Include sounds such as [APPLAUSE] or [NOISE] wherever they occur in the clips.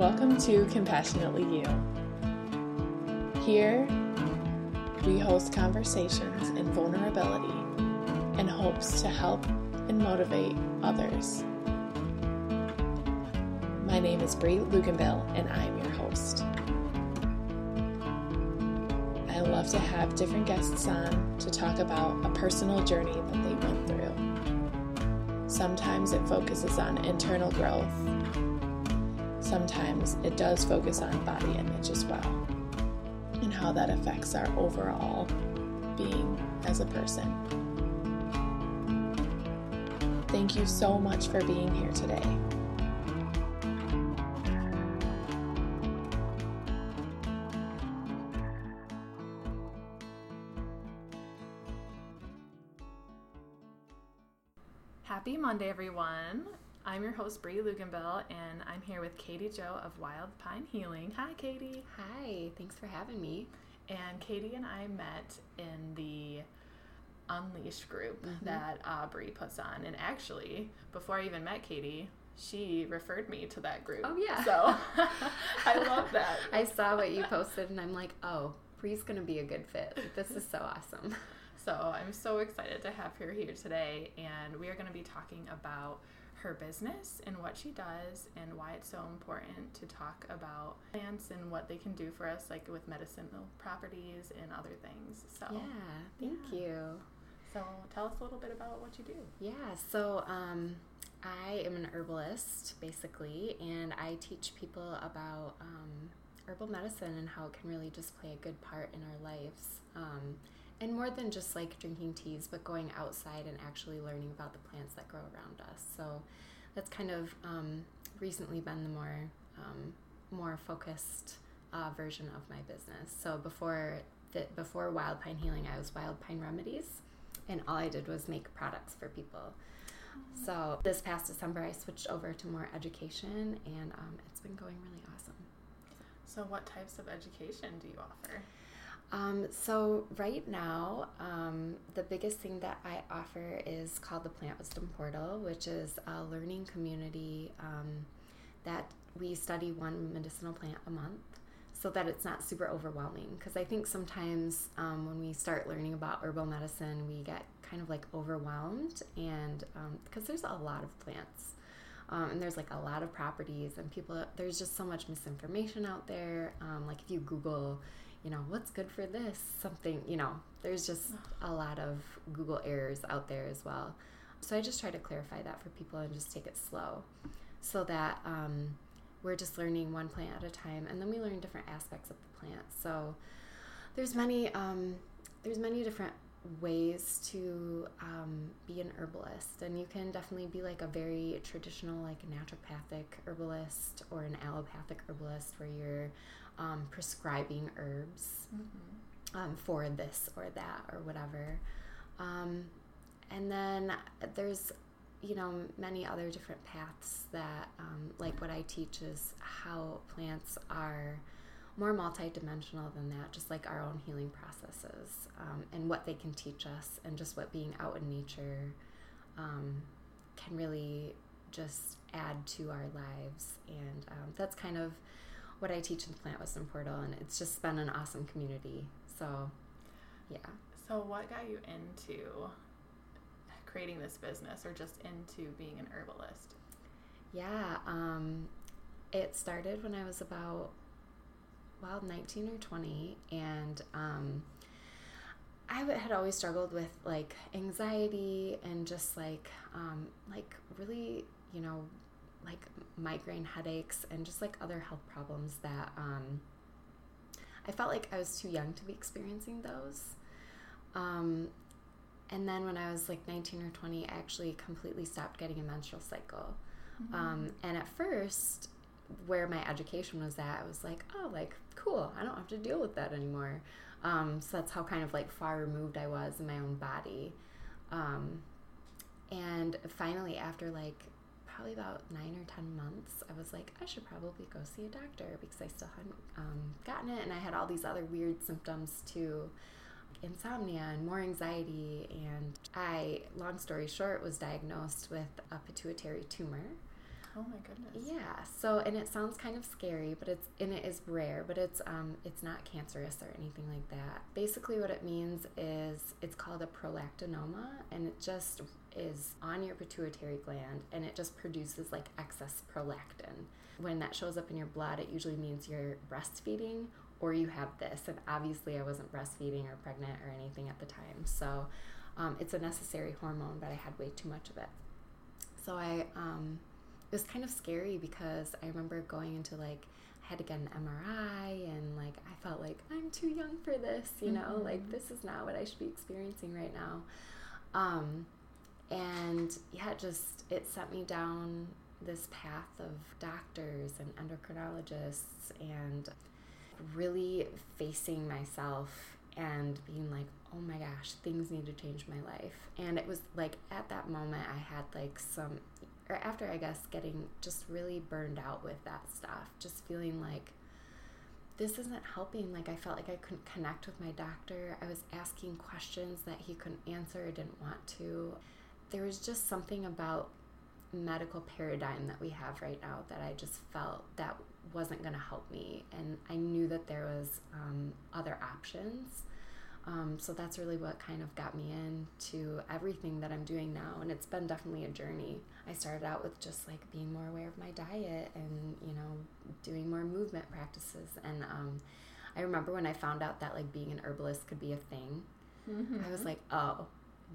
Welcome to Compassionately You. Here, we host conversations in vulnerability in hopes to help and motivate others. My name is Bri Luganbill, and I'm your host. I love to have different guests on to talk about a personal journey that they went through. Sometimes it focuses on internal growth sometimes it does focus on body image as well and how that affects our overall being as a person. Thank you so much for being here today. Happy Monday, everyone. I'm your host, Bri Luganbill, and I'm here with Katie Jo of Wild Pine Healing. Hi, Katie. Hi, thanks for having me. And Katie and I met in the Unleashed group mm-hmm. that Aubrey puts on. And actually, before I even met Katie, she referred me to that group. Oh, yeah. So [LAUGHS] [LAUGHS] I love that. [LAUGHS] I saw what you posted, and I'm like, oh, Bri's going to be a good fit. This is so awesome. So I'm so excited to have her here today, and we are going to be talking about her business and what she does and why it's so important to talk about plants and what they can do for us like with medicinal properties and other things so. Yeah thank yeah. you. So tell us a little bit about what you do. Yeah so um, i am an herbalist basically and i teach people about um, herbal medicine and how it can really just play a good part in our lives. Um, and more than just like drinking teas, but going outside and actually learning about the plants that grow around us. So that's kind of um, recently been the more um, more focused uh, version of my business. So before the, before Wild Pine Healing, I was Wild Pine Remedies, and all I did was make products for people. So this past December, I switched over to more education, and um, it's been going really awesome. So, what types of education do you offer? Um, so right now, um, the biggest thing that I offer is called the Plant Wisdom Portal, which is a learning community um, that we study one medicinal plant a month so that it's not super overwhelming. Because I think sometimes um, when we start learning about herbal medicine, we get kind of like overwhelmed, and because um, there's a lot of plants. Um, and there's like a lot of properties, and people, there's just so much misinformation out there. like if you Google, you know, what's good for this? Something, you know, there's just a lot of Google errors out there as well. So I just try to clarify that for people and just take it slow so that um, we're just learning one plant at a time and then we learn different aspects of the plant. So there's many, um, there's many different ways to um, be an herbalist and you can definitely be like a very traditional like naturopathic herbalist or an allopathic herbalist where you're um, prescribing herbs mm-hmm. um, for this or that or whatever. Um, and then there's, you know, many other different paths that, um, like what I teach is how plants are more multidimensional than that, just like our own healing processes um, and what they can teach us, and just what being out in nature um, can really just add to our lives. And that's kind of what I teach in the Plant Wisdom Portal, and it's just been an awesome community. So, yeah. So, what got you into creating this business, or just into being an herbalist? Yeah, um, it started when I was about well, 19 or 20, and um, I had always struggled with like anxiety and just like um, like really, you know, like migraine headaches and just like other health problems that um, I felt like I was too young to be experiencing those. Um, and then when I was like 19 or 20, I actually completely stopped getting a menstrual cycle. Mm-hmm. Um, and at first, where my education was at, I was like, oh, like, cool, I don't have to deal with that anymore. Um, so that's how kind of like far removed I was in my own body. Um, and finally, after like probably about nine or ten months, I was like, I should probably go see a doctor because I still hadn't um, gotten it, and I had all these other weird symptoms too, insomnia and more anxiety. And I, long story short, was diagnosed with a pituitary tumor. Oh my goodness. Yeah. So, and it sounds kind of scary, but it's and it is rare, but it's um it's not cancerous or anything like that. Basically, what it means is it's called a prolactinoma, and it just is on your pituitary gland, and it just produces like excess prolactin. When that shows up in your blood, it usually means you're breastfeeding or you have this. And obviously, I wasn't breastfeeding or pregnant or anything at the time, so um, it's a necessary hormone, but I had way too much of it. So I um, it was kind of scary because I remember going into like I had to get an MRI and like I felt like I'm too young for this, you know, mm-hmm. like this is not what I should be experiencing right now. Um, and yeah, it just it sent me down this path of doctors and endocrinologists and really facing myself and being like, oh my gosh, things need to change my life. And it was like at that moment, I had like some or after I guess getting just really burned out with that stuff, just feeling like this isn't helping. Like I felt like I couldn't connect with my doctor. I was asking questions that he couldn't answer, didn't want to. There was just something about medical paradigm that we have right now that I just felt that wasn't going to help me, and I knew that there was um, other options. Um, so that's really what kind of got me into everything that I'm doing now. And it's been definitely a journey. I started out with just like being more aware of my diet and, you know, doing more movement practices. And um, I remember when I found out that like being an herbalist could be a thing, mm-hmm. I was like, oh,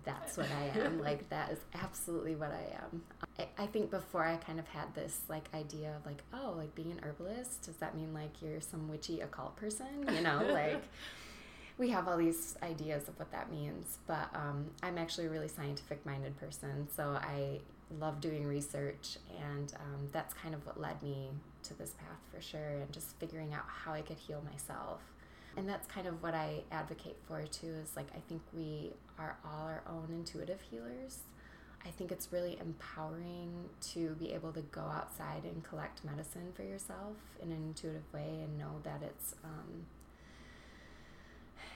that's what I am. [LAUGHS] like, that is absolutely what I am. I, I think before I kind of had this like idea of like, oh, like being an herbalist, does that mean like you're some witchy occult person? You know, [LAUGHS] like we have all these ideas of what that means, but um, I'm actually a really scientific minded person, so I love doing research, and um, that's kind of what led me to this path for sure, and just figuring out how I could heal myself. And that's kind of what I advocate for too is like, I think we are all our own intuitive healers. I think it's really empowering to be able to go outside and collect medicine for yourself in an intuitive way and know that it's um,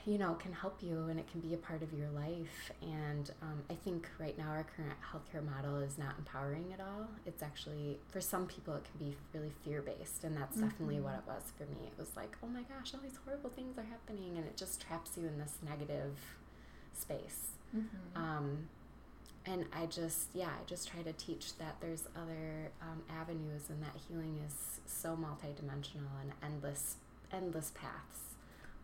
you know, can help you and it can be a part of your life. And um, I think right now our current healthcare model is not empowering at all. It's actually, for some people, it can be really fear based. And that's mm-hmm. definitely what it was for me. It was like, oh my gosh, all these horrible things are happening. And it just traps you in this negative space. Mm-hmm. Um, and I just, yeah, I just try to teach that there's other um, avenues and that healing is so multidimensional and endless, endless paths.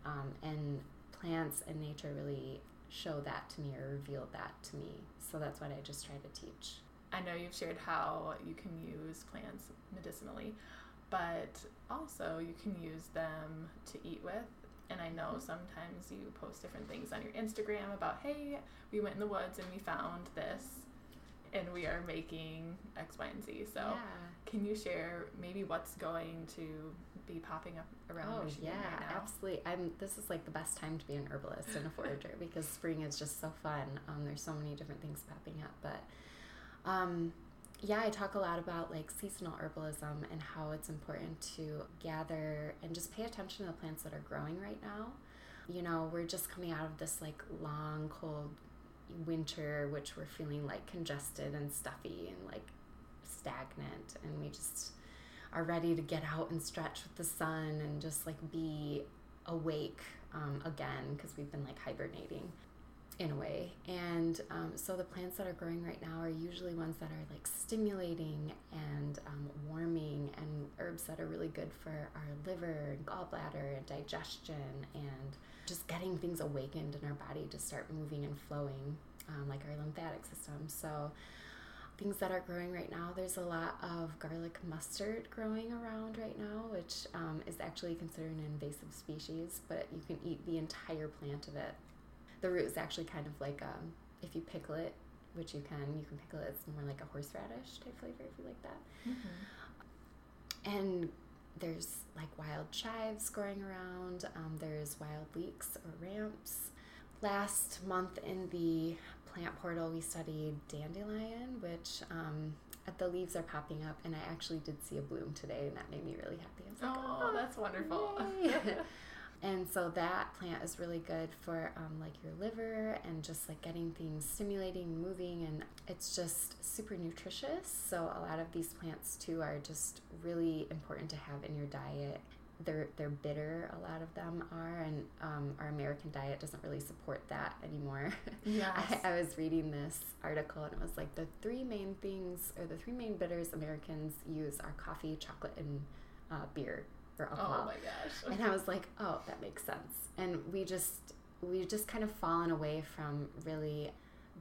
Um, and plants and nature really show that to me or reveal that to me. So that's what I just try to teach. I know you've shared how you can use plants medicinally, but also you can use them to eat with. And I know mm-hmm. sometimes you post different things on your Instagram about, hey, we went in the woods and we found this and we are making X, Y, and Z. So, yeah. can you share maybe what's going to be popping up around oh, Michigan yeah, right absolutely. I'm. This is like the best time to be an herbalist and a [LAUGHS] forager because spring is just so fun. Um, there's so many different things popping up, but um, yeah, I talk a lot about like seasonal herbalism and how it's important to gather and just pay attention to the plants that are growing right now. You know, we're just coming out of this like long, cold winter, which we're feeling like congested and stuffy and like stagnant, and we just are ready to get out and stretch with the sun and just like be awake um, again because we've been like hibernating in a way. And um, so the plants that are growing right now are usually ones that are like stimulating and um, warming, and herbs that are really good for our liver and gallbladder and digestion and just getting things awakened in our body to start moving and flowing, um, like our lymphatic system. So things that are growing right now. There's a lot of garlic mustard growing around right now, which um, is actually considered an invasive species, but you can eat the entire plant of it. The root is actually kind of like um, if you pickle it, which you can, you can pickle it. It's more like a horseradish type flavor if you like that. Mm-hmm. And there's like wild chives growing around. Um, there's wild leeks or ramps. Last month in the plant portal, we studied dandelion, which um, the leaves are popping up, and I actually did see a bloom today, and that made me really happy. I was like, oh, oh that's wonderful. [LAUGHS] And so that plant is really good for um, like your liver and just like getting things stimulating, moving, and it's just super nutritious. So a lot of these plants too are just really important to have in your diet. They're they're bitter. A lot of them are, and um, our American diet doesn't really support that anymore. Yeah, [LAUGHS] I, I was reading this article and it was like the three main things or the three main bitters Americans use are coffee, chocolate, and uh, beer or alcohol. oh my gosh. And I was like, oh, that makes sense. And we just we've just kind of fallen away from really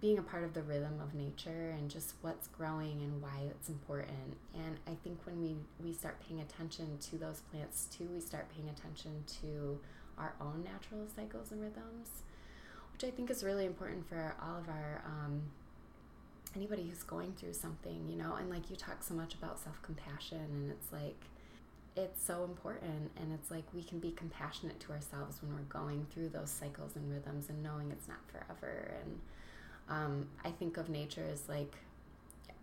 being a part of the rhythm of nature and just what's growing and why it's important. And I think when we we start paying attention to those plants too, we start paying attention to our own natural cycles and rhythms, which I think is really important for all of our um, anybody who's going through something, you know. And like you talk so much about self compassion, and it's like it's so important and it's like we can be compassionate to ourselves when we're going through those cycles and rhythms and knowing it's not forever. And um, i think of nature as like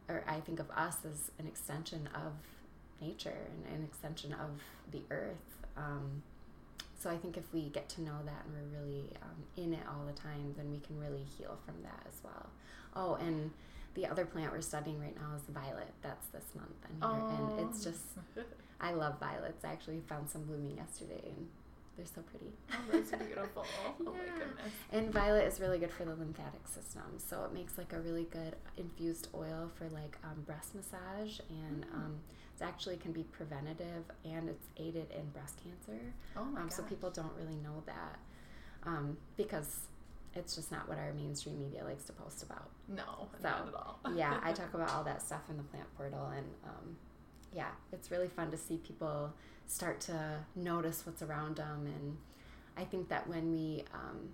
or i think of us as an extension of nature and an extension of the earth. Um, so i think if we get to know that and we're really um, in it all the time then we can really heal from that as well. Oh and the other plant we're studying right now is the violet. That's this month. And, here, and it's just [LAUGHS] I love violets. I actually found some blooming yesterday and they're so pretty. Oh, that's [LAUGHS] beautiful. Oh my goodness. And violet is really good for the lymphatic system. So it makes like a really good infused oil for like um, breast massage and Mm. um, it actually can be preventative and it's aided in breast cancer. Oh my Um, gosh. so people don't really know that um, because it's just not what our mainstream media likes to post about. No, So, not at all. yeah, I [LAUGHS] talk about all that stuff in the plant portal, and um, yeah, it's really fun to see people start to notice what's around them. And I think that when we um,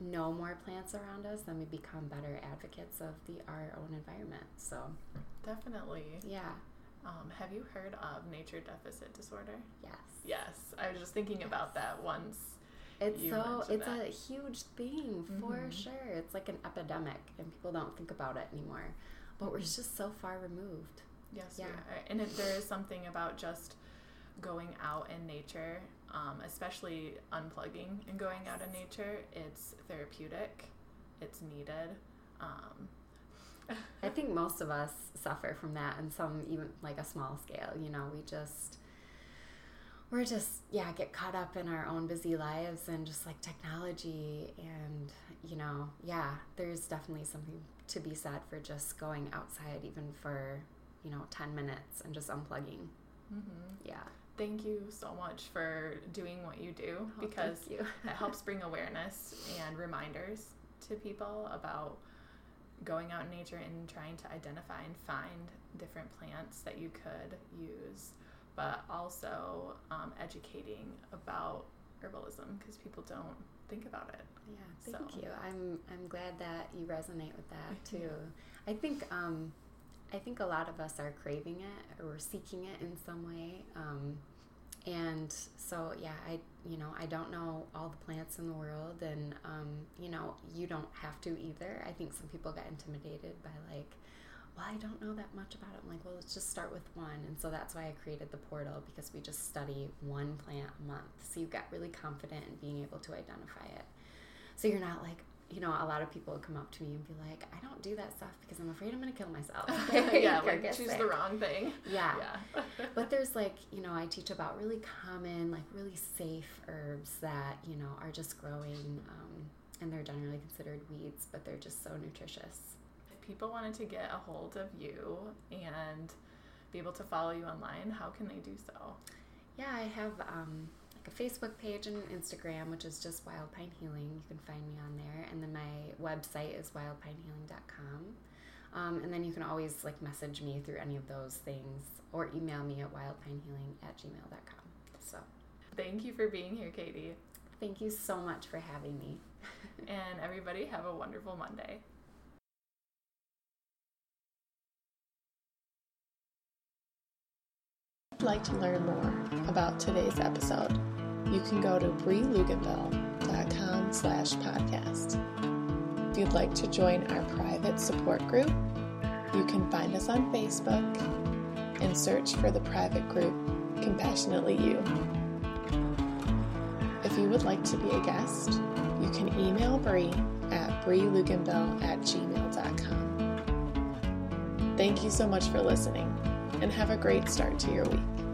know more plants around us, then we become better advocates of the our own environment. So Definitely. yeah, Um, have you heard of nature deficit disorder? yes, Yes, I was just thinking about that once. It's so it's that. a huge thing for Mhm. sure. It's like an epidemic, and people don't think about it anymore. But we're just so far removed. Yes, Yeah. And it, there is something about just going out in nature, um, especially unplugging and going out in nature. It's therapeutic. It's needed. Um, [LAUGHS] I think most of us suffer from that in some even like a small scale. You know, we just we're just yeah get caught up in our own busy lives and just like technology and you know yeah there's definitely something to be said for just going outside even for you know 10 minutes and just unplugging mhm. yeah Thank you so much for doing what you do Oh, because you. [LAUGHS] it helps bring awareness and reminders to people about going out in nature and trying to identify and find different plants that you could use, but also um, educating about herbalism because people don't think about it. Yeah, thank So- you. I'm I'm glad that you resonate with that [LAUGHS] too. I think um, I think a lot of us are craving it or we're seeking it in some way. Um, and so yeah, I you know I don't know all the plants in the world, and um, you know you don't have to either. I think some people get intimidated by like. Well, I don't know that much about it. I'm like, well, let's just start with one. And so that's why I created the portal because we just study one plant a month. So you get really confident in being able to identify it. So you're not like, you know, a lot of people come up to me and be like, I don't do that stuff because I'm afraid I'm going to kill myself. [LAUGHS] [LAUGHS] yeah, like choose sick. the wrong thing. Yeah. Yeah. [LAUGHS] But there's like, you know, I teach about really common, like really safe herbs that, you know, are just growing um, and they're generally considered weeds, but they're just so nutritious. if people wanted to get a hold of you and be able to follow you online, how can they do so? Yeah, I have um, a Facebook page and an Instagram, which is just Wild Pine Healing. You can find me on there. And then my website is wildpinehealing.com. Um, and then you can always like message me through any of those things or email me at wildpinehealing at gmail.com. So Thank you for being here, Katie. thank you so much for having me. [LAUGHS] [LAUGHS] And everybody, have a wonderful Monday. If you'd like to learn more about today's episode, you can go to breeluganville.com slash podcast. If you'd like to join our private support group, you can find us on Facebook and search for the private group Compassionately You. If you would like to be a guest, you can email Bri at brieluganville at gmail.com. Thank you so much for listening and have a great start to your week.